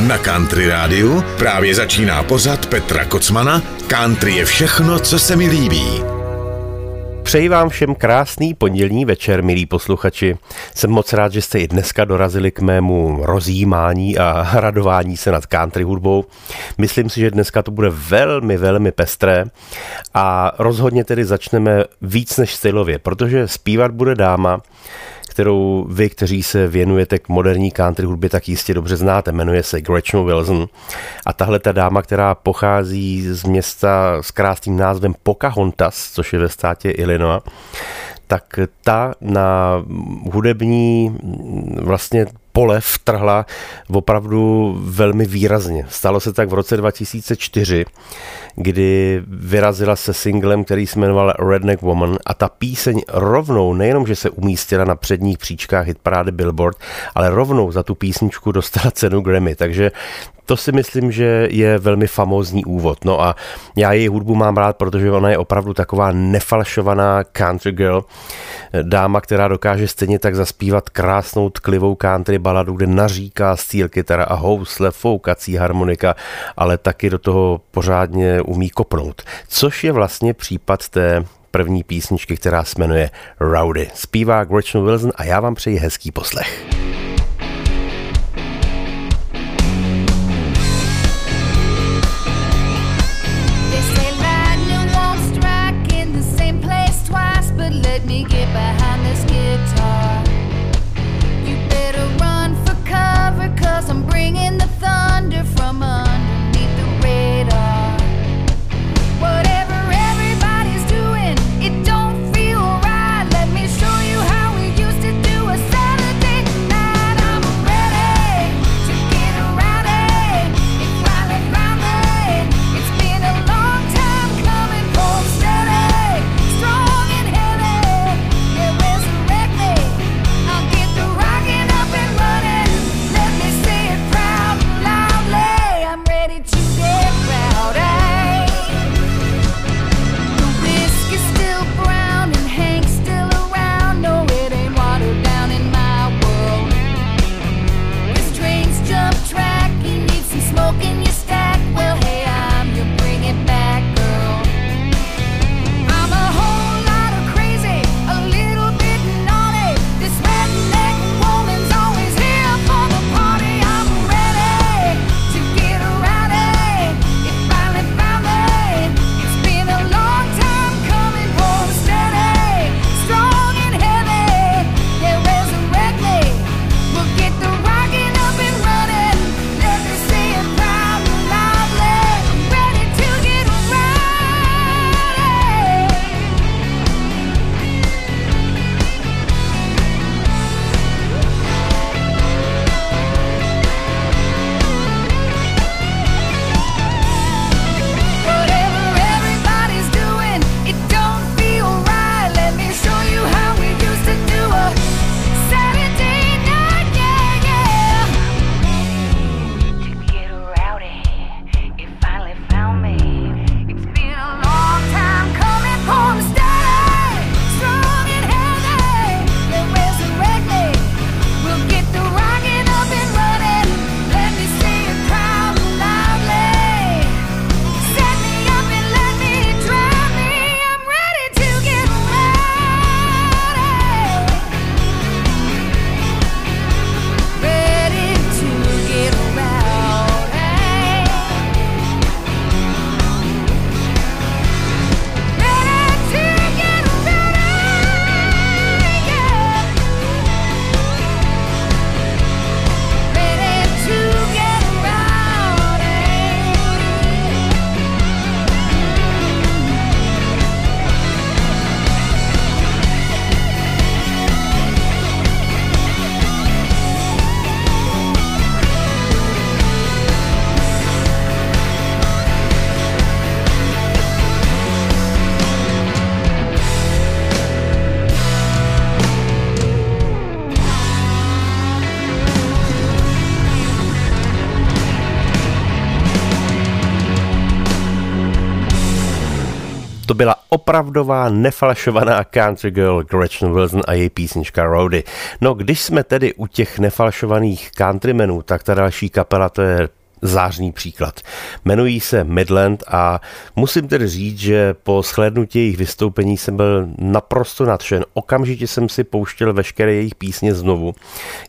Na Country Rádiu právě začíná pořad Petra Kocmana Country je všechno, co se mi líbí. Přeji vám všem krásný pondělní večer, milí posluchači. Jsem moc rád, že jste i dneska dorazili k mému rozjímání a radování se nad country hudbou. Myslím si, že dneska to bude velmi, velmi pestré a rozhodně tedy začneme víc než stylově, protože zpívat bude dáma, kterou vy, kteří se věnujete k moderní country hudbě, tak jistě dobře znáte. Jmenuje se Gretchen Wilson. A tahle ta dáma, která pochází z města s krásným názvem Pocahontas, což je ve státě Illinois, tak ta na hudební vlastně pole vtrhla opravdu velmi výrazně. Stalo se tak v roce 2004, kdy vyrazila se singlem, který se jmenoval Redneck Woman a ta píseň rovnou, nejenom, že se umístila na předních příčkách hitparády Billboard, ale rovnou za tu písničku dostala cenu Grammy, takže to si myslím, že je velmi famózní úvod. No a já její hudbu mám rád, protože ona je opravdu taková nefalšovaná country girl, dáma, která dokáže stejně tak zaspívat krásnou tklivou country baladu, kde naříká steel kytara a housle, foukací harmonika, ale taky do toho pořádně umí kopnout. Což je vlastně případ té první písničky, která se jmenuje Rowdy. Zpívá Gretchen Wilson a já vám přeji hezký poslech. Opravdová nefalšovaná country girl Gretchen Wilson a její písnička Rody. No, když jsme tedy u těch nefalšovaných countrymenů, tak ta další kapela to je zářný příklad. Jmenují se Midland a musím tedy říct, že po shlédnutí jejich vystoupení jsem byl naprosto nadšen. Okamžitě jsem si pouštěl veškeré jejich písně znovu.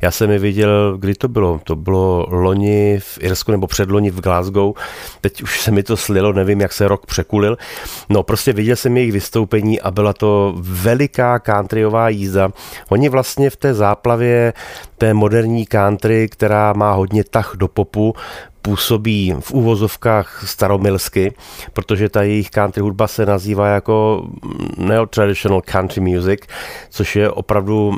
Já jsem je viděl, kdy to bylo? To bylo loni v Irsku nebo předloni v Glasgow. Teď už se mi to slilo, nevím, jak se rok překulil. No prostě viděl jsem jejich vystoupení a byla to veliká countryová jízda. Oni vlastně v té záplavě té moderní country, která má hodně tah do popu, působí v úvozovkách staromilsky, protože ta jejich country hudba se nazývá jako neo-traditional country music, což je opravdu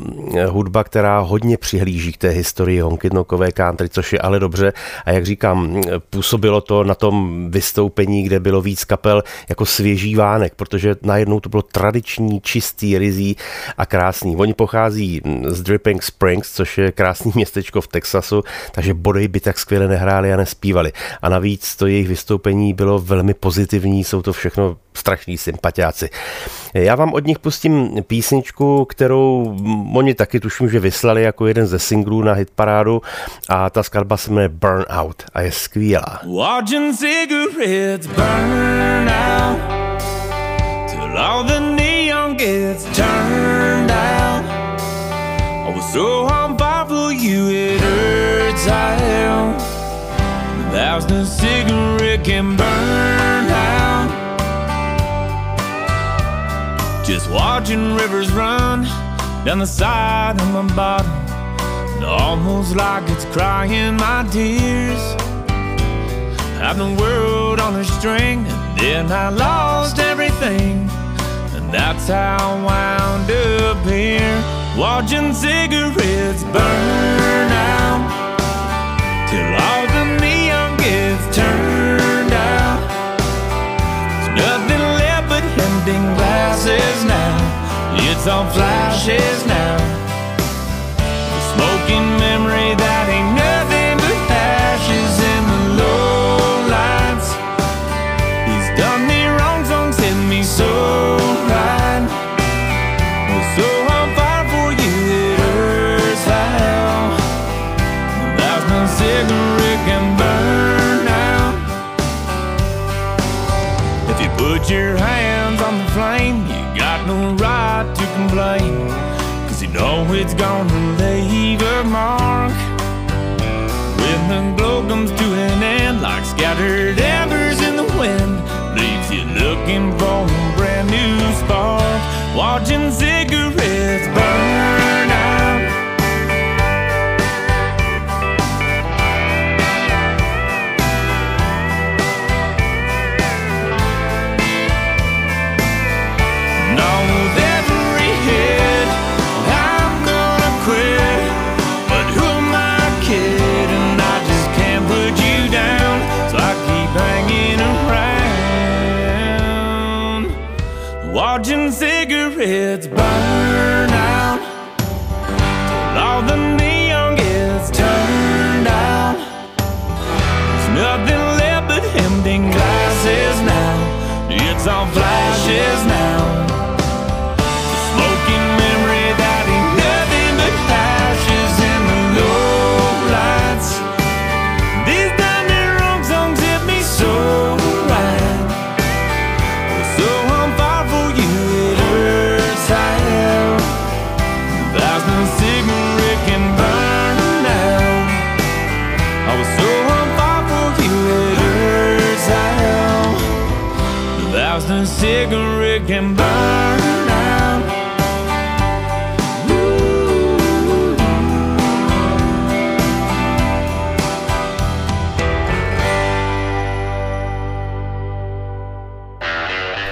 hudba, která hodně přihlíží k té historii honkytnokové country, což je ale dobře. A jak říkám, působilo to na tom vystoupení, kde bylo víc kapel jako svěží vánek, protože najednou to bylo tradiční, čistý, rizí a krásný. Oni pochází z Dripping Springs, což je krásný městečko v Texasu, takže bodej by tak skvěle nehráli a nespěli zpívali. A navíc to jejich vystoupení bylo velmi pozitivní, jsou to všechno strašní sympatiáci. Já vám od nich pustím písničku, kterou oni taky tuším, že vyslali jako jeden ze singlů na hitparádu a ta skladba se jmenuje Burn Out a je skvělá. Watching cigarettes burn out Till all the neon gets turned out I was so on fire for you it hurts out There's no cigarette can burn out. Just watching rivers run down the side of my bottom. Almost like it's crying my tears. Have the world on a string, and then I lost everything. And that's how I wound up here, watching cigarettes burn out till all It's all flashes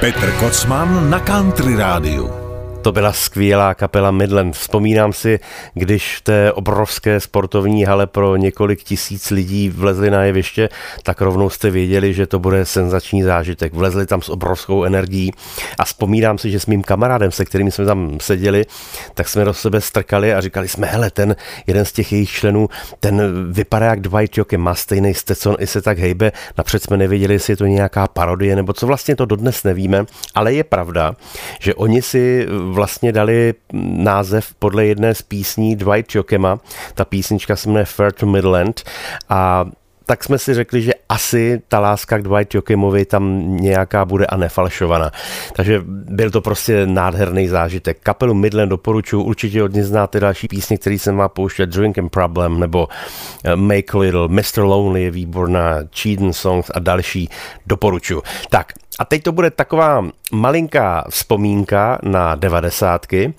Petr Kocman na Country Rádiu. To byla skvělá kapela Midland. Vzpomínám si, když v té obrovské sportovní hale pro několik tisíc lidí vlezli na jeviště, tak rovnou jste věděli, že to bude senzační zážitek. Vlezli tam s obrovskou energií a vzpomínám si, že s mým kamarádem, se kterým jsme tam seděli, tak jsme do sebe strkali a říkali jsme, hele, ten jeden z těch jejich členů, ten vypadá jak Dwight Yoakam, má stejný Stetson, i se tak hejbe. Napřed jsme nevěděli, jestli je to nějaká parodie, nebo co vlastně to dodnes nevíme, ale je pravda, že oni si vlastně dali název podle jedné z písní Dwight Yoakama. Ta písnička se jmenuje Fair to Midland a tak jsme si řekli, že asi ta láska k Dwight Yokemovi tam nějaká bude a nefalšovaná. Takže byl to prostě nádherný zážitek. Kapelu Midland doporučuji, určitě od ní znáte další písně, který jsem má pouštět, Drinking Problem nebo eh, Make Little, Mr. Lonely je výborná, Cheatin' Songs a další doporučuji. Tak a teď to bude taková malinká vzpomínka na devadesátky.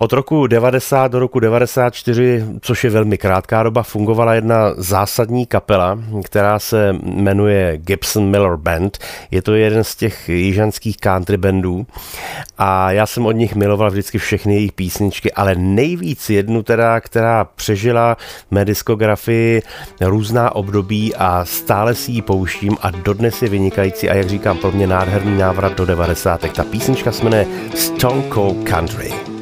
Od roku 90 do roku 94, což je velmi krátká doba, fungovala jedna zásadní kapela, která se jmenuje Gibson Miller Band. Je to jeden z těch jižanských country bandů a já jsem od nich miloval vždycky všechny jejich písničky, ale nejvíc jednu teda, která přežila mé diskografii různá období a stále si ji pouštím a dodnes je vynikající a jak říkám, pro mě nádherný návrat do 90. Ta písnička se jmenuje Stone Cold Country.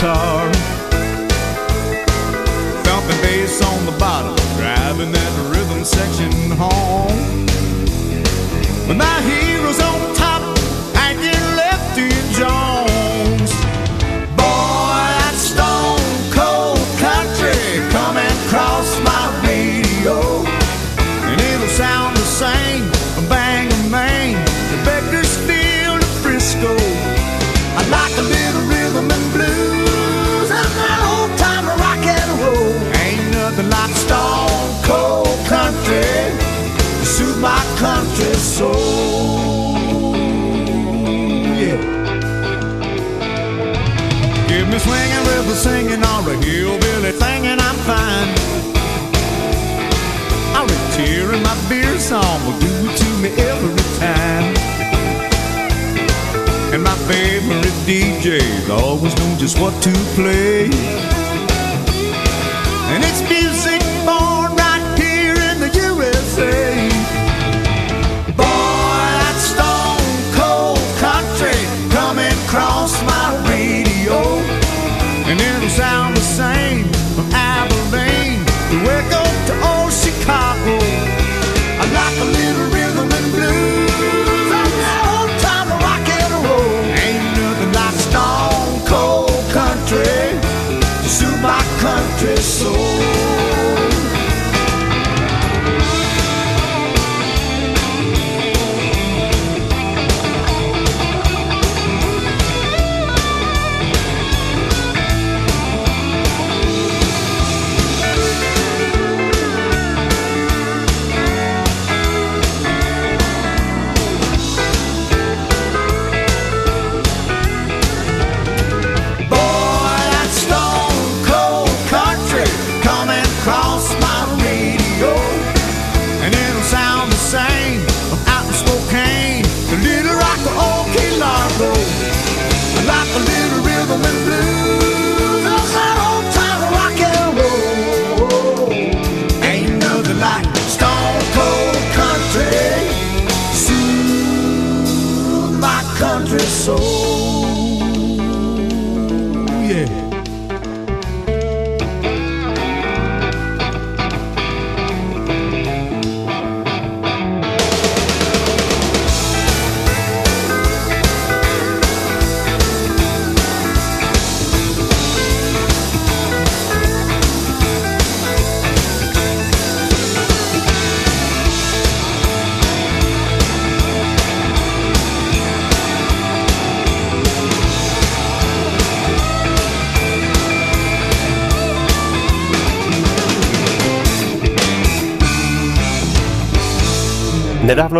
Guitar. Thumping bass on the bottom, driving that rhythm section home. With my heroes on my country soul. Yeah. Give me swinging, river singing, or a hillbilly thingin', I'm fine. A tear in my beer song will do it to me every time. And my favorite DJs always know just what to play. And it's music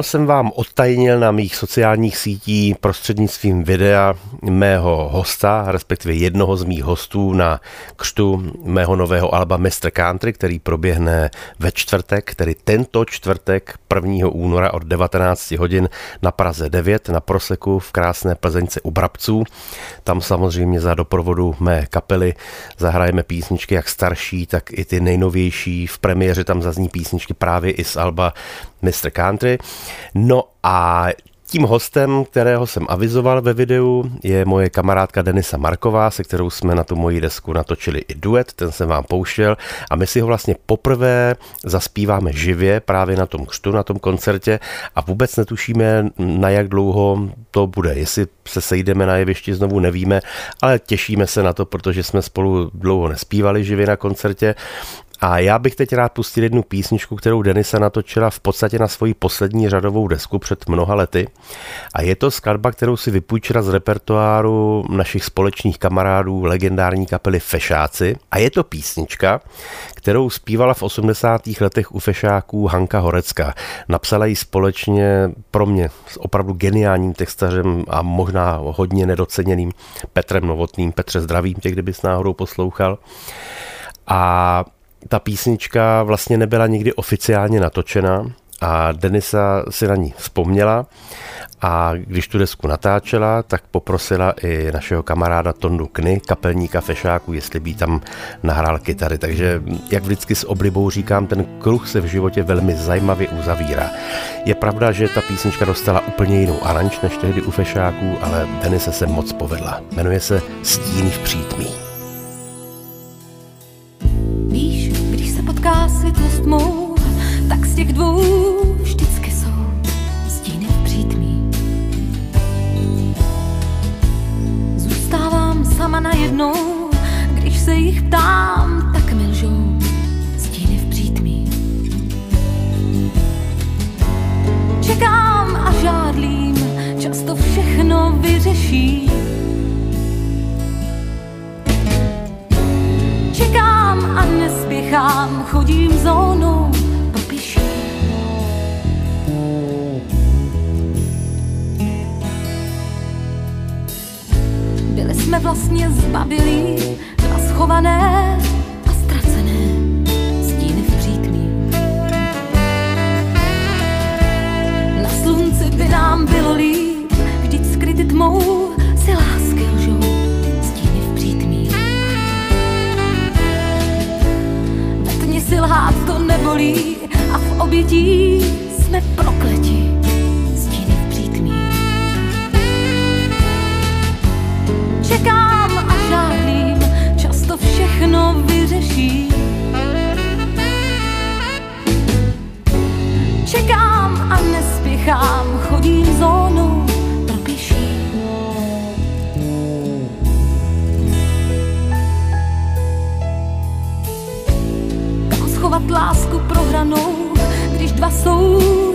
Nedávno jsem vám odtajnil na mých sociálních sítí prostřednictvím videa mého hosta, respektive jednoho z mých hostů na křtu mého nového alba Mr. Country, který proběhne ve čtvrtek, tedy tento čtvrtek 1. února od 19 hodin na Praze 9 na Proseku v krásné Plzeňce u Brabců. Tam samozřejmě za doprovodu mé kapely zahrajeme písničky jak starší, tak i ty nejnovější. V premiéře tam zazní písničky právě i z alba Mr. Country. No a tím hostem, kterého jsem avizoval ve videu, je moje kamarádka Denisa Marková, se kterou jsme na tu moji desku natočili i duet, ten jsem vám pouštěl a my si ho vlastně poprvé zaspíváme živě právě na tom křtu, na tom koncertě a vůbec netušíme, na jak dlouho to bude. Jestli se sejdeme na jevišti znovu, nevíme, ale těšíme se na to, protože jsme spolu dlouho nespívali živě na koncertě a já bych teď rád pustil jednu písničku, kterou Denisa natočila v podstatě na svoji poslední řadovou desku před mnoha lety. A je to skladba, kterou si vypůjčila z repertoáru našich společných kamarádů legendární kapely Fešáci. A je to písnička, kterou zpívala v 80. letech u Fešáků Hanka Horecka. Napsala ji společně pro mě s opravdu geniálním textařem a možná hodně nedoceněným Petrem Novotným. Petře zdravím tě, kdybys náhodou poslouchal. A ta písnička vlastně nebyla nikdy oficiálně natočena a Denisa si na ní vzpomněla a když tu desku natáčela, tak poprosila i našeho kamaráda Tondu Kny, kapelníka Fešáku, jestli by tam nahrál kytary. Takže, jak vždycky s oblibou říkám, ten kruh se v životě velmi zajímavě uzavírá. Je pravda, že ta písnička dostala úplně jinou aranž než tehdy u Fešáků, ale Denise se moc povedla. Jmenuje se Stíny v přítmí. Potká světlost mou, tak z těch dvou vždycky jsou stíny v přítmí. Zůstávám sama na jednou, když se jich ptám, tak mi lžou stíny v přítmí. Čekám a žádlím, často všechno vyřeší. A nespěchám, chodím zónou pěší. Byli jsme vlastně zbabilí, dva schované a ztracené stíny v přítmí. Na slunci by nám bylo líp, vždyť skryty tmou lhát to nebolí a v obětí jsme prokleti. V přítmí. Čekám a žádlím, často všechno vyřeší. Když dva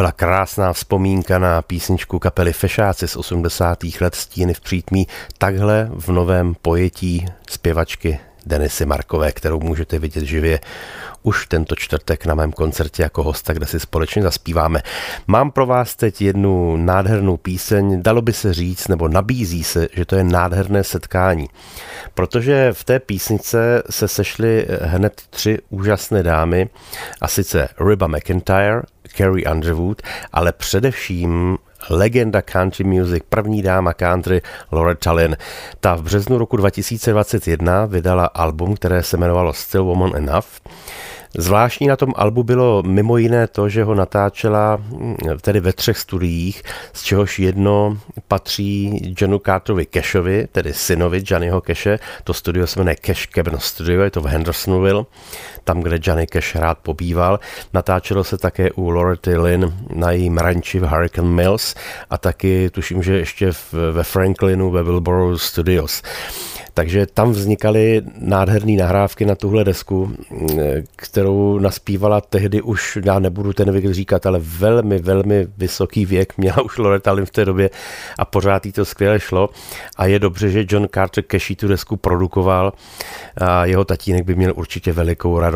byla krásná vzpomínka na písničku kapely Fešáci z 80. let Stíny v přítmí, takhle v novém pojetí zpěvačky Denisy Markové, kterou můžete vidět živě už tento čtvrtek na mém koncertě jako hosta, kde si společně zaspíváme. Mám pro vás teď jednu nádhernou píseň, dalo by se říct, nebo nabízí se, že to je nádherné setkání. Protože v té písnice se sešly hned tři úžasné dámy, a sice Riba McIntyre, Carrie Underwood, ale především legenda country music, první dáma country Loretta Lynn. Ta v březnu roku 2021 vydala album, které se jmenovalo Still Woman Enough. Zvláštní na tom albu bylo mimo jiné to, že ho natáčela mm, tedy ve třech studiích, z čehož jedno patří Johnu Carterovi Cashovi, tedy synovi Johnnyho Cache. To studio se jmenuje Cash Cabin Studio, je to v Hendersonville, tam, kde Johnny Cash rád pobýval. Natáčelo se také u Loretta Lynn na jejím ranči v Hurricane Mills a taky tuším, že ještě ve Franklinu ve Wilbur Studios. Takže tam vznikaly nádherné nahrávky na tuhle desku, kterou naspívala tehdy už, já nebudu ten věk říkat, ale velmi, velmi vysoký věk měla už Loretta Lynn v té době a pořád jí to skvěle šlo. A je dobře, že John Carter Cashy tu desku produkoval a jeho tatínek by měl určitě velikou radost.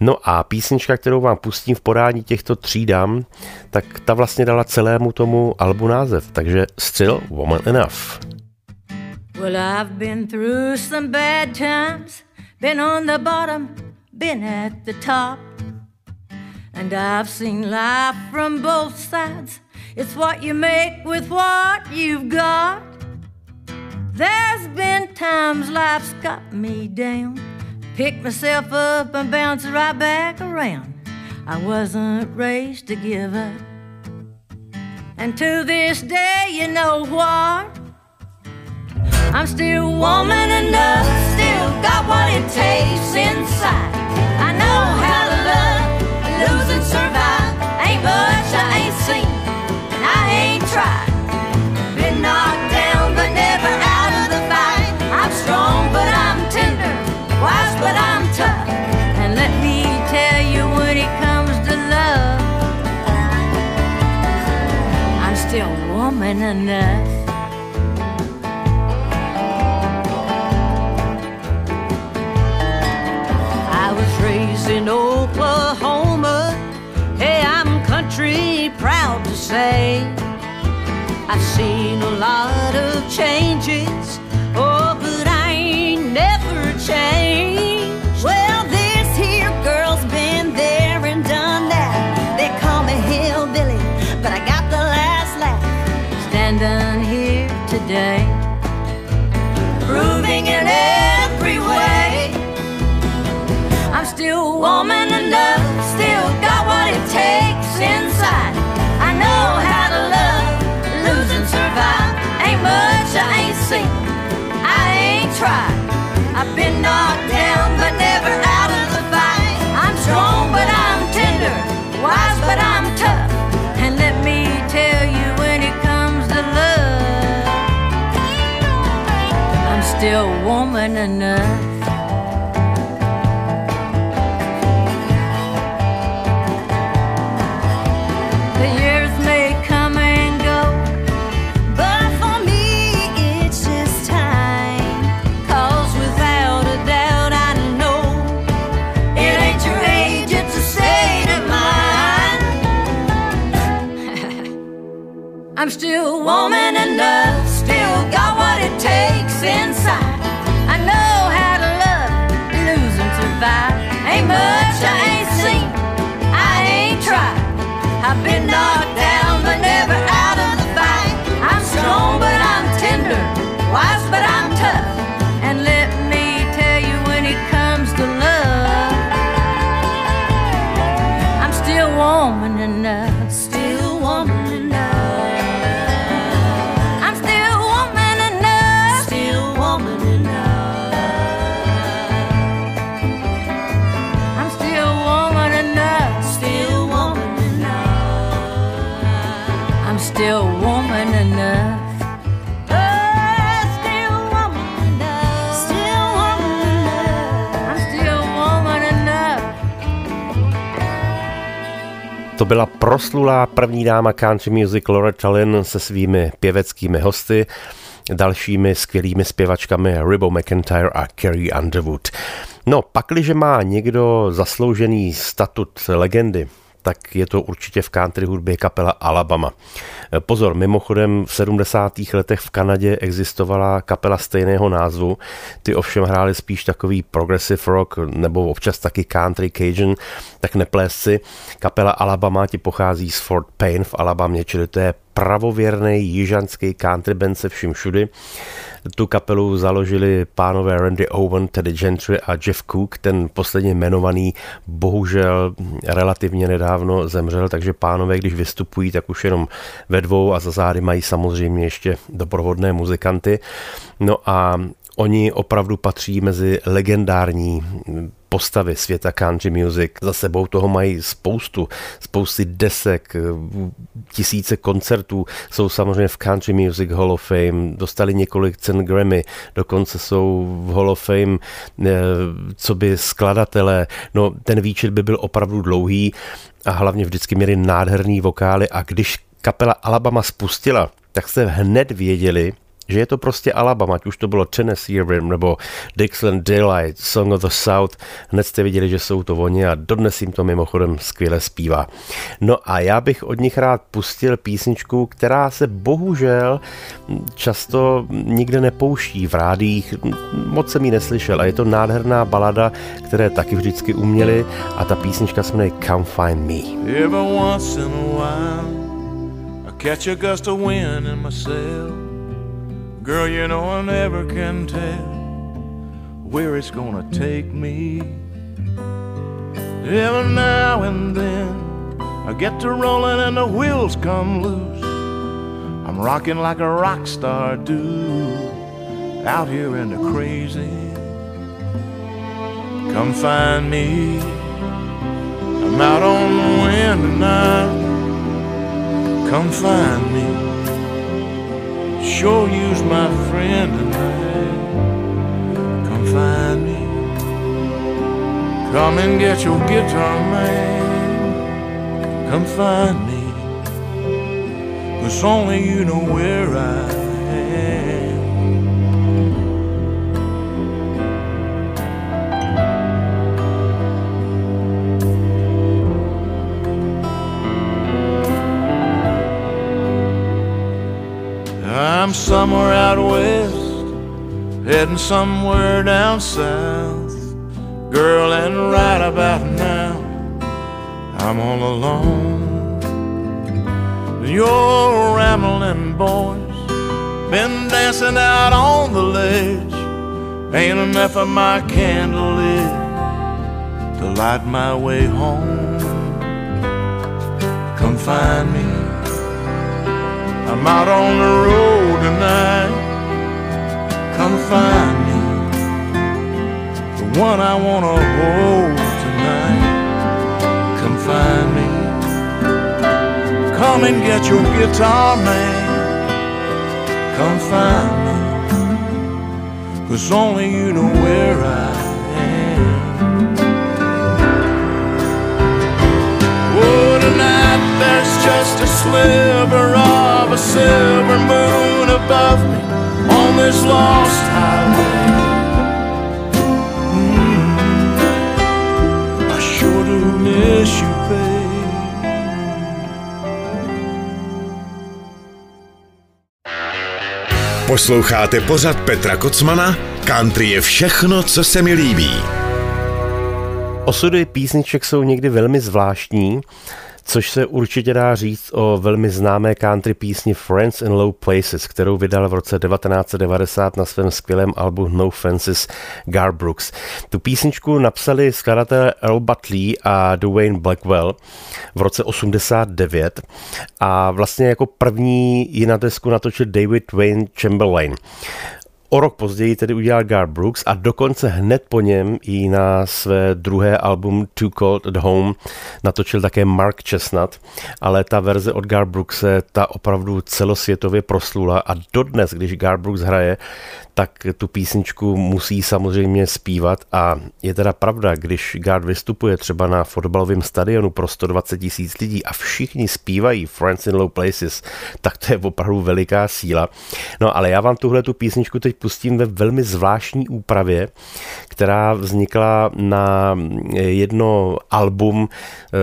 No a písnička, kterou vám pustím v podání těchto tří dám, tak ta vlastně dala celému tomu albu název, takže Still Woman Enough. Well, I've been through some bad times, been on the bottom, been at the top. And I've seen life from both sides. It's what you make with what you've got. There's been times life's got me down. Pick myself up and bounce right back around. I wasn't raised to give up. And to this day, you know what? I'm still woman enough, still got what it takes inside. I know how to love, lose and survive. Ain't much I ain't seen, and I ain't tried. Enough. I was raised in Oklahoma. Hey, I'm country proud to say. I've seen a lot of changes, woman enough, still got what it takes inside. I know how to love, lose and survive. Ain't much I ain't seen, I ain't tried. I've been knocked down, but never out of the fight. I'm strong, but I'm tender, wise, but I'm tough. And let me tell you, when it comes to love, I'm still woman enough. Proslulá první dáma country music Loretta Lynn se svými pěveckými hosty, dalšími skvělými zpěvačkami Ribbo McIntyre a Carrie Underwood. No, pakliže má někdo zasloužený statut legendy, tak je to určitě v country hudbě kapela Alabama. Pozor, mimochodem v 70. letech v Kanadě existovala kapela stejného názvu, ty ovšem hráli spíš takový progressive rock nebo občas taky country cajun, tak neplésci. Kapela Alabama ti pochází z Fort Payne v Alabamě, čili to je pravověrný jižanský country band se vším všudy. Tu kapelu založili pánové Randy Owen, tedy Gentry a Jeff Cook. Ten posledně jmenovaný bohužel relativně nedávno zemřel, takže pánové, když vystupují, tak už jenom ve dvou a za zády mají samozřejmě ještě doprovodné muzikanty. No a Oni opravdu patří mezi legendární postavy světa country music. Za sebou toho mají spoustu, spousty desek, tisíce koncertů. Jsou samozřejmě v Country Music Hall of Fame, dostali několik cen Grammy, dokonce jsou v Hall of Fame eh, co by skladatelé. No, ten výčet by byl opravdu dlouhý a hlavně vždycky měli nádherný vokály a když kapela Alabama spustila, tak jste hned věděli, že je to prostě Alabama, ať už to bylo Tennessee Rim nebo Dixieland Daylight, Song of the South, hned jste viděli, že jsou to oni a dodnes jim to mimochodem skvěle zpívá. No a já bych od nich rád pustil písničku, která se bohužel často nikde nepouští v rádích, moc jsem ji neslyšel a je to nádherná balada, které taky vždycky uměli a ta písnička se jmenuje Come Find Me. Every once in a while I catch a gust of wind in myself Girl, you know I never can tell where it's gonna take me. Every now and then I get to rolling and the wheels come loose. I'm rocking like a rock star do out here in the crazy. Come find me. I'm out on the wind tonight. Come find me sure use my friend tonight. Come find me. Come and get your guitar, man. Come find me. Cause only you know where I am. I'm somewhere out west, heading somewhere down south. Girl, and right about now, I'm all alone. Your rambling boys been dancing out on the ledge. Ain't enough of my candle lit to light my way home. Come find me I'm out on the road tonight. Come find me, the one I wanna hold tonight. Come find me. Come and get your guitar, man. Come find me, cause only you know where I just a sliver of a silver moon above me on this lost highway. Mm, I sure do miss you, babe. Posloucháte pořad Petra Kocmana? Country je všechno, co se mi líbí. Osudy písniček jsou někdy velmi zvláštní což se určitě dá říct o velmi známé country písni Friends in Low Places, kterou vydal v roce 1990 na svém skvělém albu No Fences Garbrooks. Tu písničku napsali skladatelé Earl Butley a Dwayne Blackwell v roce 89 a vlastně jako první ji na desku natočil David Wayne Chamberlain. O rok později tedy udělal Gar Brooks a dokonce hned po něm i na své druhé album Too Cold at Home natočil také Mark Chestnut, ale ta verze od Gar Brookse, ta opravdu celosvětově proslula a dodnes, když Gar Brooks hraje, tak tu písničku musí samozřejmě zpívat a je teda pravda, když Guard vystupuje třeba na fotbalovém stadionu pro 120 tisíc lidí a všichni zpívají Friends in Low Places, tak to je opravdu veliká síla. No ale já vám tuhle tu písničku teď pustím ve velmi zvláštní úpravě, která vznikla na jedno album, eh,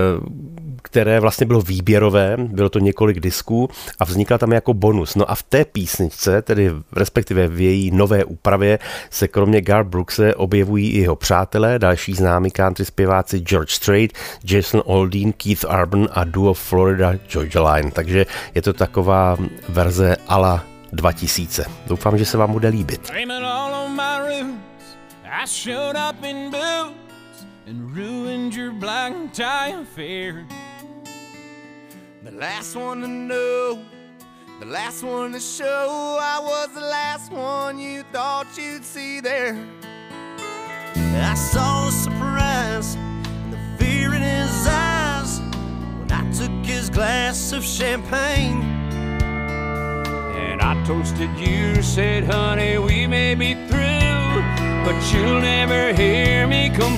které vlastně bylo výběrové, bylo to několik disků a vznikla tam jako bonus. No a v té písničce, tedy respektive v její nové úpravě, se kromě Gar Brookse objevují i jeho přátelé, další známí country zpěváci George Strait, Jason Aldean, Keith Urban a duo Florida Georgia Line. Takže je to taková verze ala 2000. Doufám, že se vám bude líbit. I showed up in boots and ruined your black tie affair. The last one to know, the last one to show. I was the last one you thought you'd see there. I saw surprise and the fear in his eyes when I took his glass of champagne. Toasted you, said, honey, we may be through, but you'll never hear me complain.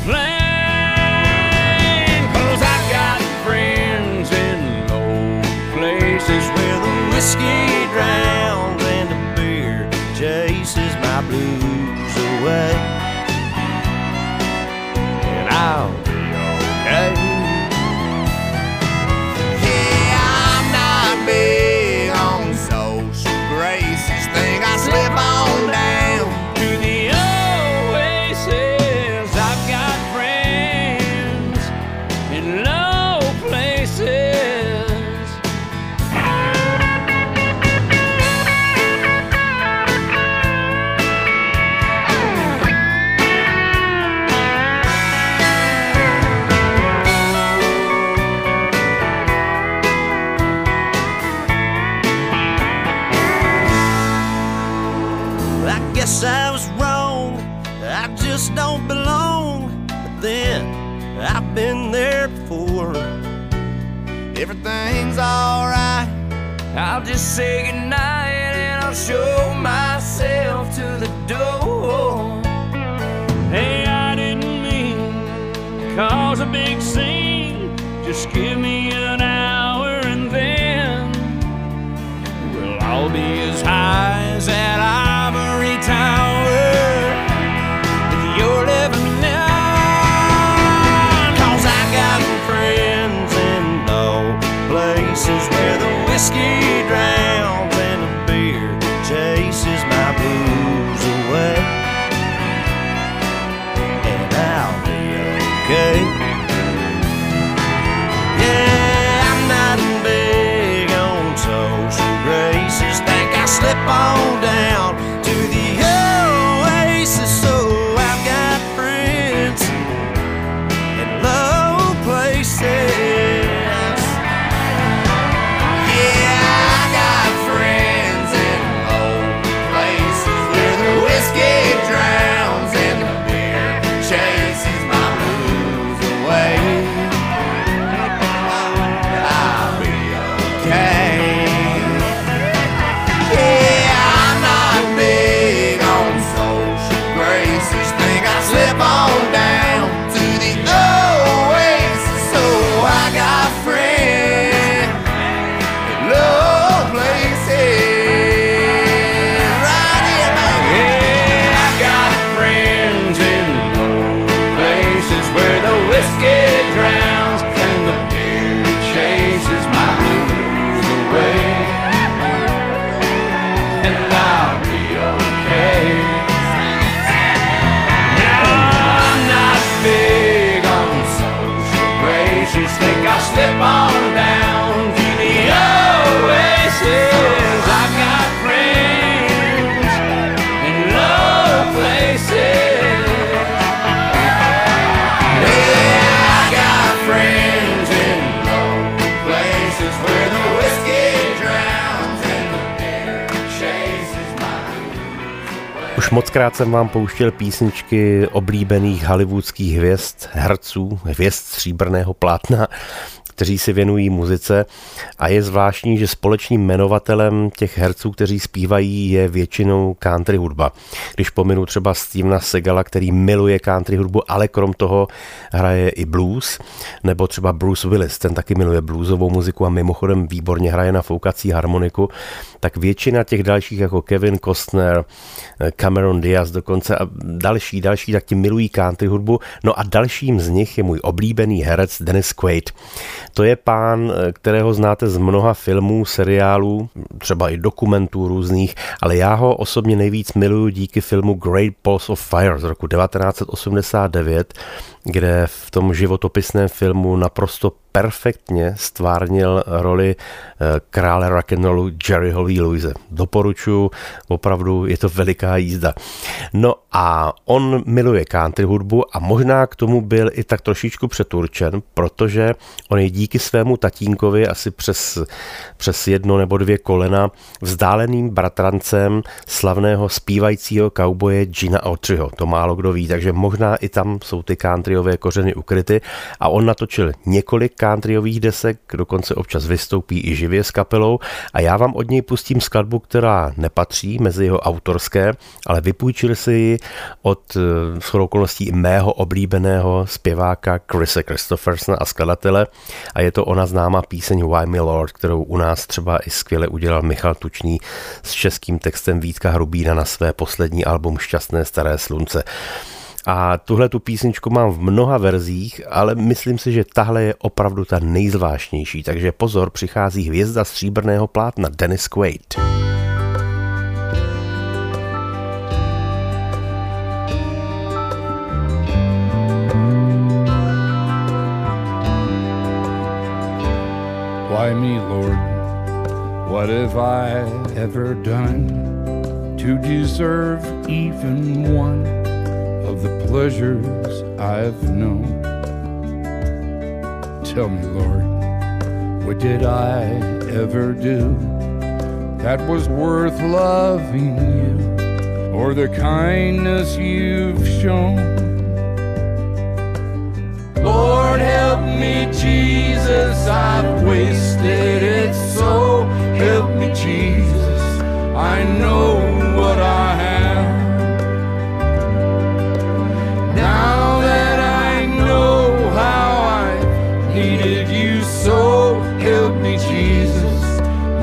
Cause I got friends in low places where the whiskey drowns and the beer chases my blues away. Mockrát jsem vám pouštěl písničky oblíbených hollywoodských hvězd, herců, hvězd stříbrného plátna, kteří si věnují muzice a je zvláštní, že společným jmenovatelem těch herců, kteří zpívají, je většinou country hudba. Když pominu třeba Stevena Segala, který miluje country hudbu, ale krom toho hraje i blues, nebo třeba Bruce Willis, ten taky miluje bluesovou muziku a mimochodem výborně hraje na foukací harmoniku, tak většina těch dalších jako Kevin Costner, Cameron Diaz dokonce a další, další, tak ti milují country hudbu. No a dalším z nich je můj oblíbený herec Dennis Quaid. To je pán, kterého znáte z mnoha filmů, seriálů, třeba i dokumentů různých, ale já ho osobně nejvíc miluju díky filmu Great Balls of Fire z roku 1989, kde v tom životopisném filmu naprosto perfektně stvárnil roli eh, krále rock'n'rollu Jerryho Lee Louise. Doporučuji, opravdu je to veliká jízda. No a on miluje country hudbu a možná k tomu byl i tak trošičku přeturčen, protože on je díky svému tatínkovi asi přes, přes jedno nebo dvě kolena vzdáleným bratrancem slavného zpívajícího kauboje Gina Autryho. To málo kdo ví, takže možná i tam jsou ty countryové kořeny ukryty a on natočil několik countryových desek, dokonce občas vystoupí i živě s kapelou a já vám od něj pustím skladbu, která nepatří mezi jeho autorské, ale vypůjčili si ji od eh, shodou okolností mého oblíbeného zpěváka Chrisa Christophersona a skladatele a je to ona známá píseň Why My Lord, kterou u nás třeba i skvěle udělal Michal Tučný s českým textem Vítka Hrubína na své poslední album Šťastné staré slunce. A tuhle tu písničku mám v mnoha verzích, ale myslím si, že tahle je opravdu ta nejzvláštnější. Takže pozor, přichází hvězda stříbrného plátna Dennis Quaid. Why me, Lord? What have I ever done to deserve even one? The pleasures I've known. Tell me, Lord, what did I ever do that was worth loving you or the kindness you've shown? Lord, help me, Jesus, I've wasted it so. Help me, Jesus, I know what I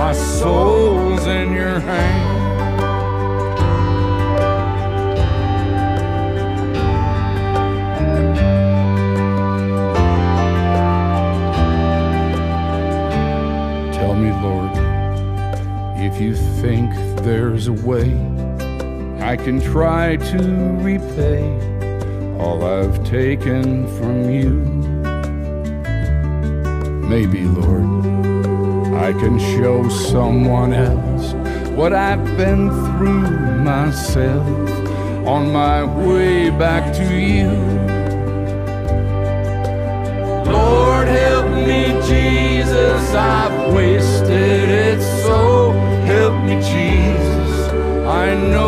my soul's in your hand. Tell me, Lord, if you think there's a way I can try to repay all I've taken from you. Maybe, Lord I can show someone else what I've been through myself on my way back to you. Lord, help me, Jesus, I've wasted it so. Help me, Jesus, I know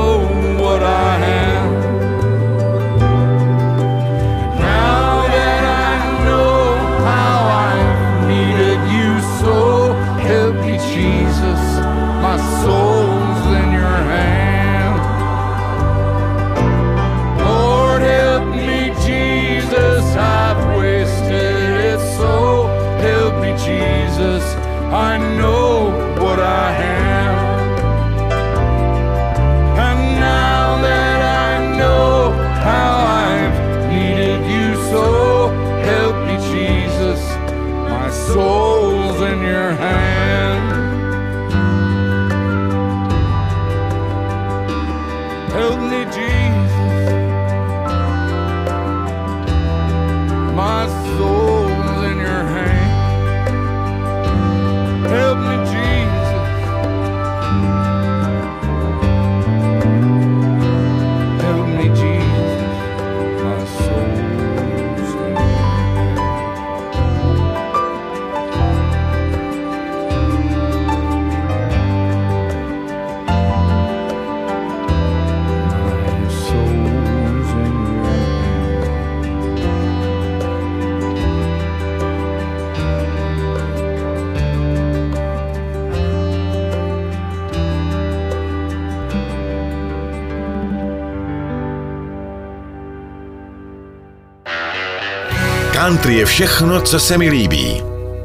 je všechno, co se mi líbí.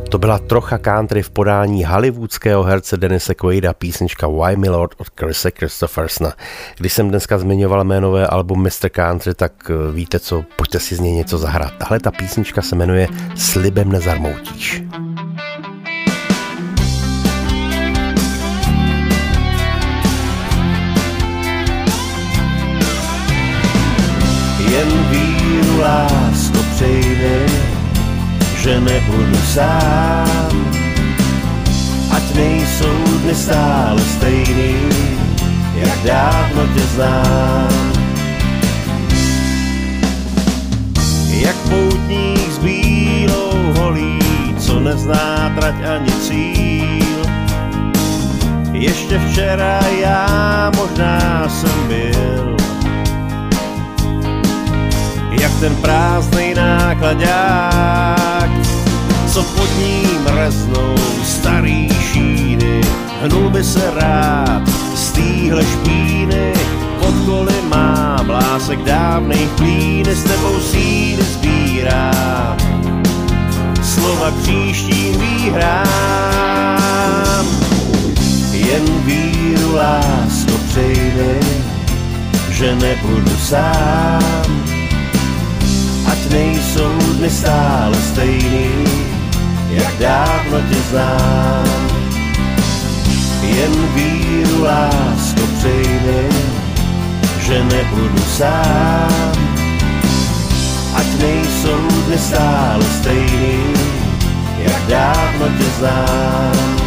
To byla trocha country v podání hollywoodského herce Denise Quaida písnička Why Milord od Chrisa Christophersona. Když jsem dneska zmiňoval jménové album Mr. Country, tak eh, víte co, pojďte si z něj něco zahrát. Tahle ta písnička se jmenuje Slibem nezarmoutíš. Jen víru lásko přejde že nebudu sám. Ať nejsou dny stále stejný, jak dávno tě znám. Jak poutník s bílou holí, co nezná trať ani cíl. Ještě včera já možná jsem byl jak ten prázdný nákladák, co pod ním reznou starý šíny. Hnul by se rád z týhle špíny, pod koly má vlásek dávnej klíny, s tebou síly sbírá. Slova příštím výhrám, jen víru lásko přejde, že nebudu sám nejsou dny stále stejný, jak dávno tě znám. Jen víru lásko přejmi, že nebudu sám. Ať nejsou dny stále stejný, jak dávno tě znám.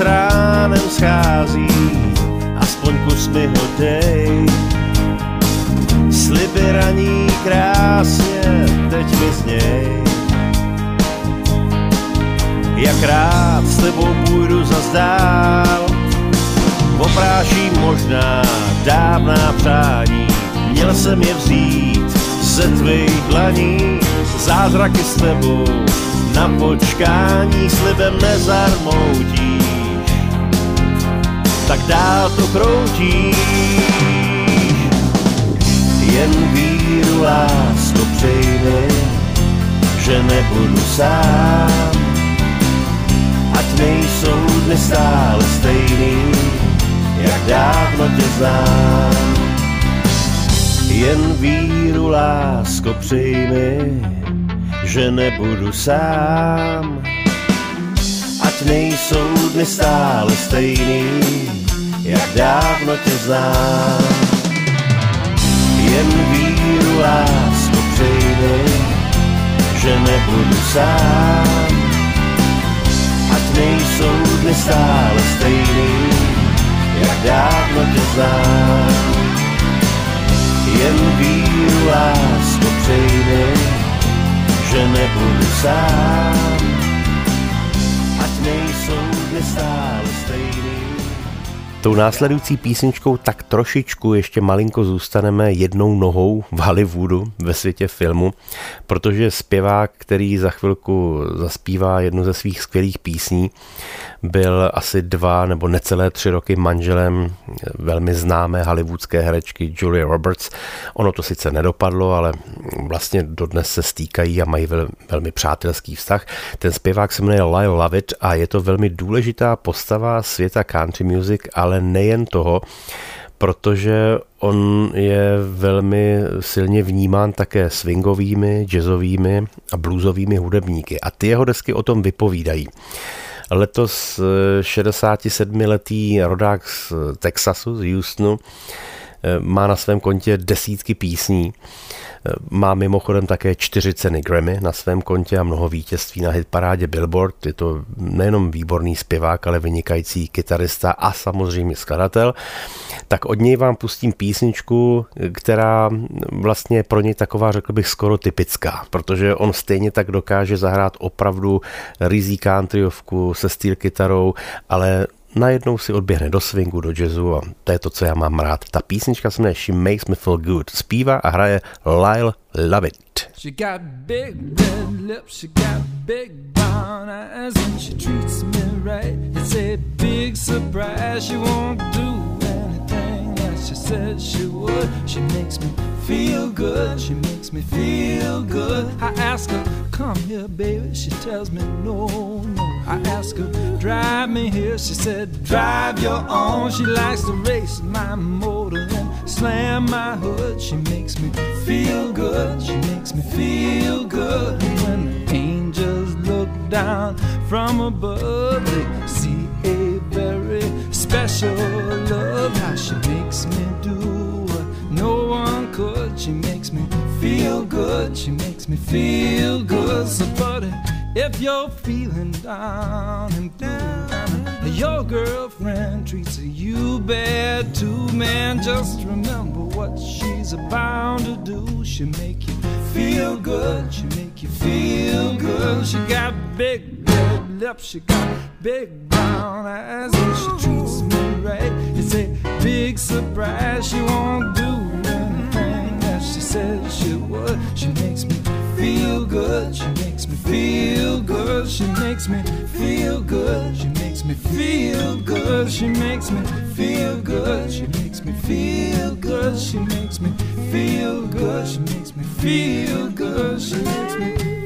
Ránem schází, aspoň kus mi ho dej. Sliby raní krásně, teď mi zněj. Jak rád s tebou půjdu za zdál, opráším možná dávná přání, měl jsem je vzít ze tvých dlaní, zázraky s tebou na počkání slibem nezarmoutíš, tak dál to kroutíš. Jen víru lásko přejmi, že nebudu sám, ať nejsou dny stále stejný, jak dávno tě znám. Jen víru lásko přejmi, že nebudu sám. Ať nejsou dny stále stejný, jak dávno tě znám. Jen víru lásku přejde, že nebudu sám. Ať nejsou dny stále stejný, jak dávno tě znám. Jen víru lásku přejde, že nebudu sám, Tou následující písničkou tak trošičku ještě malinko zůstaneme jednou nohou v Hollywoodu ve světě filmu, protože zpěvák, který za chvilku zaspívá jednu ze svých skvělých písní, byl asi dva nebo necelé tři roky manželem velmi známé hollywoodské herečky Julia Roberts. Ono to sice nedopadlo, ale vlastně dodnes se stýkají a mají vel, velmi přátelský vztah. Ten zpěvák se jmenuje Lyle Lovett a je to velmi důležitá postava světa country music, ale nejen toho, protože on je velmi silně vnímán také swingovými, jazzovými a bluesovými hudebníky a ty jeho desky o tom vypovídají. Letos 67-letý eh, rodák z Texasu, z Houstonu, eh, má na svém kontě desítky písní. Má mimochodem také čtyři ceny Grammy na svém kontě a mnoho vítězství na hitparádě Billboard. Je to nejenom výborný zpěvák, ale vynikající kytarista a samozřejmě skladatel. Tak od něj vám pustím písničku, která vlastně je pro něj taková, řekl bych, skoro typická, protože on stejně tak dokáže zahrát opravdu rizí countryovku se steel kytarou, ale najednou si odběhne do swingu, do jazzu a to je to, co já mám rád. Ta písnička se jmenuje She Makes Me Feel Good. Zpívá a hraje Lyle Lovett. She got big red lips, she got big brown eyes and she treats me right. It's a big surprise, she won't do she said she would. She makes me feel good, she makes me feel good. I ask her, come here, baby, she tells me no, no. I ask her, drive me here, she said, drive your own. She likes to race my motor and slam my hood. She makes me feel good, she makes me feel good. And when the angels look down from above, they see a very special love. How she She makes me feel good. She makes me feel good. So, buddy, if you're feeling down and blue, your girlfriend treats you bad too, man, just remember what she's about to do. She make you feel good. She make you feel good. She got big red lips. She got big brown eyes, and she treats me right. It's a big surprise. She won't said she would. She makes me feel good. She makes me feel good. She makes me feel good. She makes me feel good. She makes me feel good. She makes me feel good. She makes me feel good. She makes me feel good. She makes me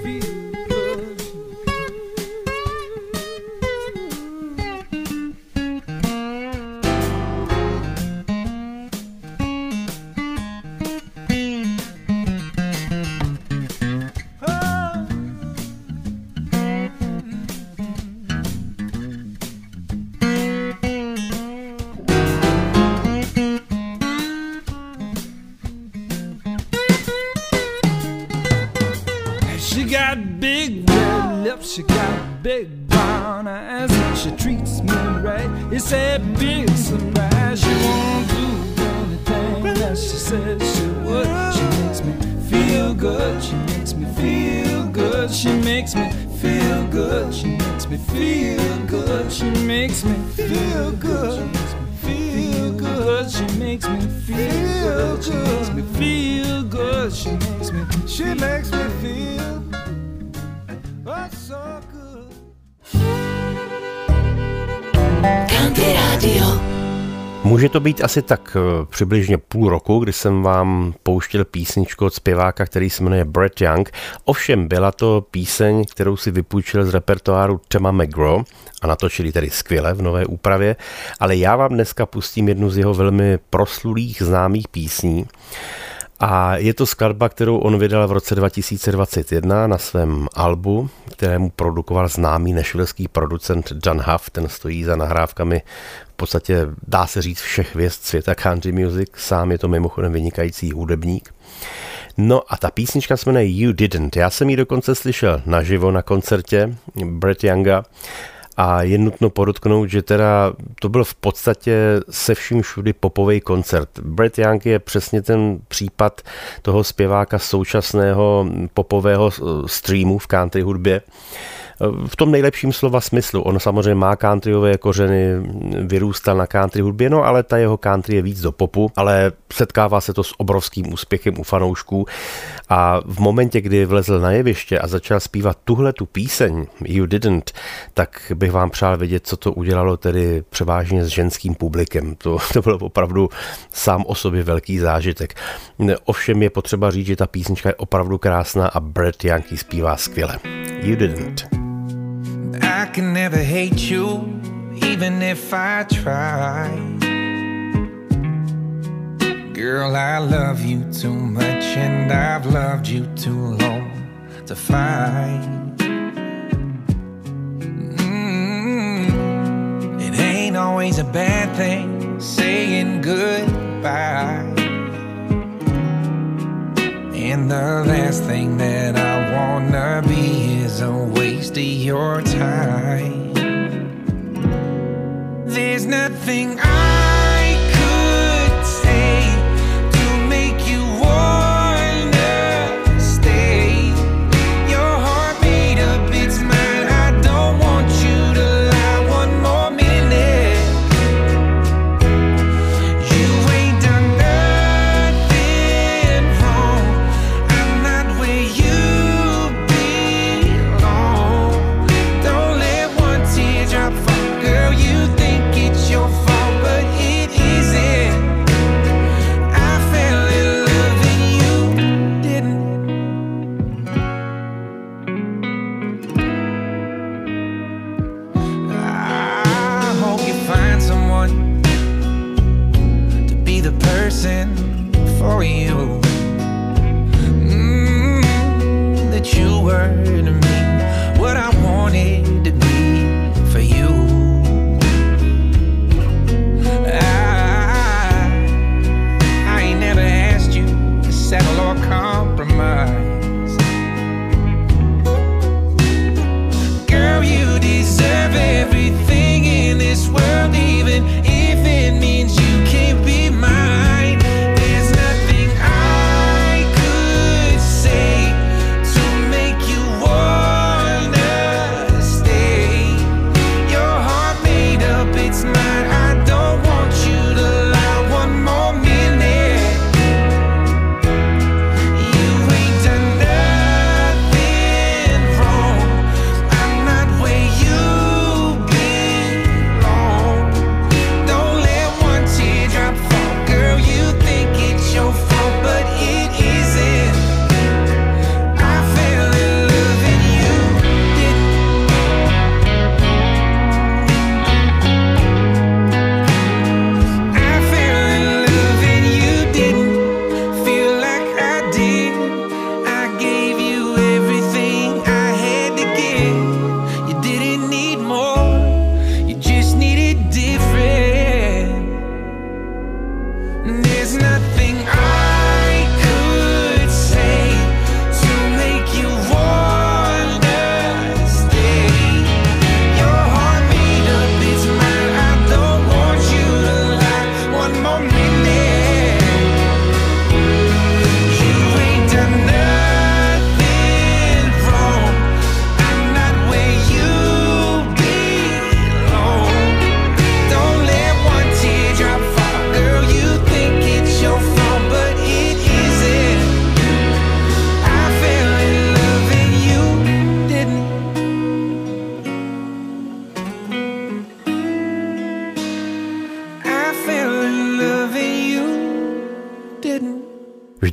me feel good. She makes me feel good. Může to být asi tak eh, přibližně půl roku, kdy jsem vám pouštěl písničku od zpěváka, který se jmenuje Brett Young. Ovšem byla to píseň, kterou si vypůjčil z repertoáru Tema McGraw a natočili tedy skvěle v nové úpravě, ale já vám dneska pustím jednu z jeho velmi proslulých známých písní. A je to skladba, kterou on vydal v roce 2021 na svém albu, kterému produkoval známý nešvilský producent John Huff, ten stojí za nahrávkami podstatě dá se říct všech hvězd světa country music, sám je to mimochodem vynikající hudebník. No a ta písnička se jmenuje You Didn't. Já jsem ji dokonce slyšel naživo na koncertě Brett Younga a je nutno podotknout, že teda to byl v podstatě se vším všudy popový koncert. Brett Young je přesně ten případ toho zpěváka současného popového streamu v country hudbě, v tom nejlepším slova smyslu. On samozřejmě má countryové kořeny, vyrůstal na country hudbě, no ale ta jeho country je víc do popu, ale setkává se to s obrovským úspěchem u fanoušků a v momentě, kdy vlezl na jeviště a začal zpívat tuhle tu píseň You Didn't, tak bych vám přál vědět, co to udělalo tedy převážně s ženským publikem. To, to bylo opravdu sám o sobě velký zážitek. Ovšem je potřeba říct, že ta písnička je opravdu krásná a Brett Yankee zpívá skvěle. You Didn't. I can never hate you, even if I try. Girl, I love you too much, and I've loved you too long to fight. Mm-hmm. It ain't always a bad thing saying goodbye. And the last thing that I wanna be is a waste of your time. There's nothing I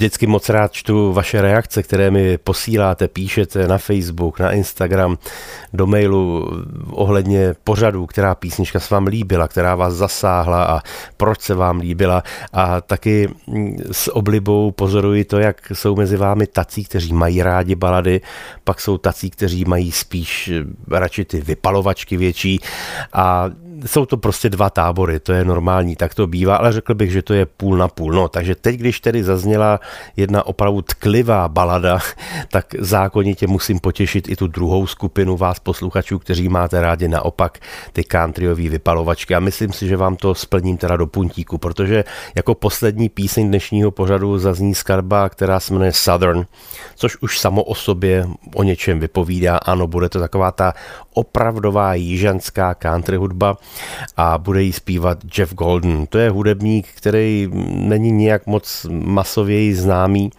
Vždycky moc rád čtu vaše reakce, které mi posíláte, píšete na Facebook, na Instagram, do mailu ohledně pořadů, která písnička se vám líbila, která vás zasáhla a proč se vám líbila. A taky mm, s oblibou pozoruji to, jak jsou mezi vámi tací, kteří mají rádi balady, pak jsou tací, kteří mají spíš eh, radši ty vypalovačky větší a jsou to prostě dva tábory, to je normální, tak to bývá, ale řekl bych, že to je půl na půl. No, takže teď, když tedy zazněla jedna opravdu tklivá balada, tak zákonitě musím potěšit i tu druhou skupinu vás posluchačů, kteří máte rádi naopak ty countryové vypalovačky a myslím si, že vám to splním teda do puntíku, protože jako poslední píseň dnešního pořadu zazní skladba, která se jmenuje Southern, což už samo o sobě o něčem vypovídá. Ano, bude to taková ta opravdová jižanská country hudba a bude jí zpívat Jeff Golden. To je hudebník, který není nijak moc masověji známý.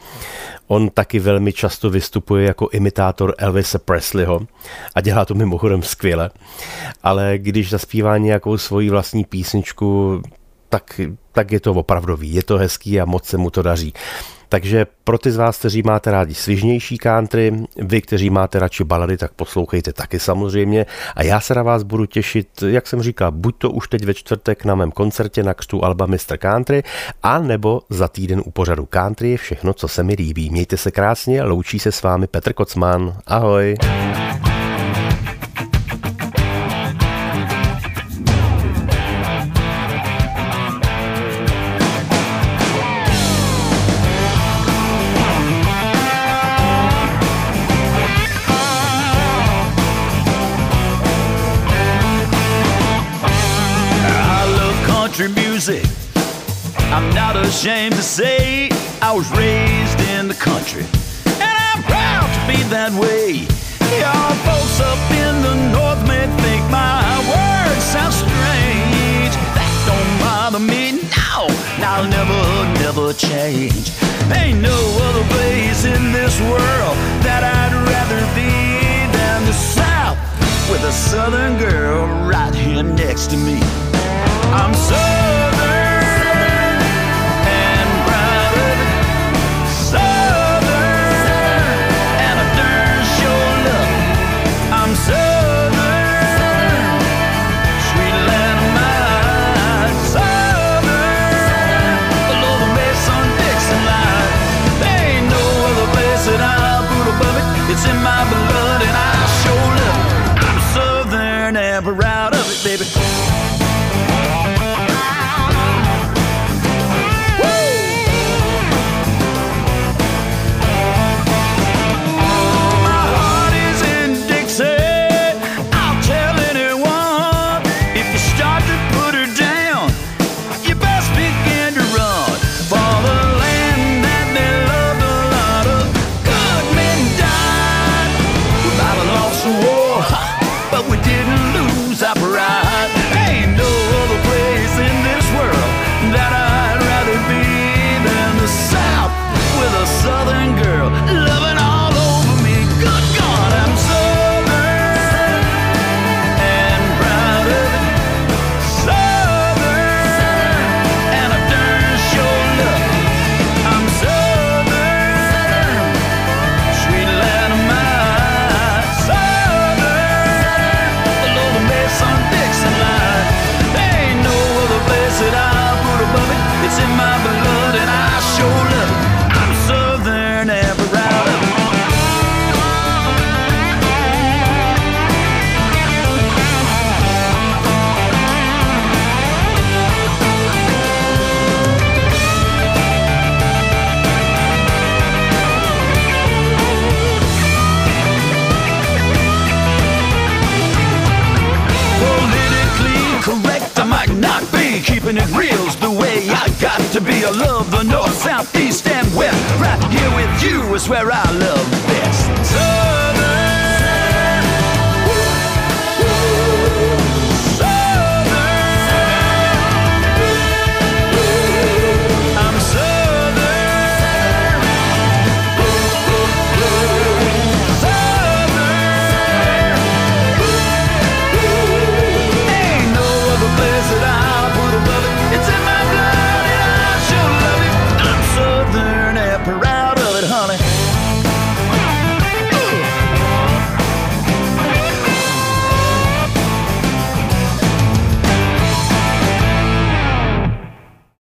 On taky velmi často vystupuje jako imitátor Elvisa Presleyho a dělá to mimochodem skvěle. Ale když zaspívá nějakou svoji vlastní písničku, tak, tak je to opravdový, je to hezký a moc se mu to daří. Takže pro ty z vás, kteří máte rádi svižnější country, vy, kteří máte radši balady, tak poslouchejte taky samozřejmě. A já se na vás budu těšit, jak jsem říkal, buď to už teď ve čtvrtek na mém koncertě na křtu Alba Mr. Country, a nebo za týden u pořadu Country je všechno, co se mi líbí. Mějte se krásně, loučí se s vámi Petr Kocman. Ahoj. Music. I'm not ashamed to say I was raised in the country. And I'm proud to be that way. Y'all folks up in the north may think my words sound strange. That don't bother me, no. I'll never, never change. Ain't no other place in this world that I'd rather be than the south with a southern girl right here next to me. I'm southern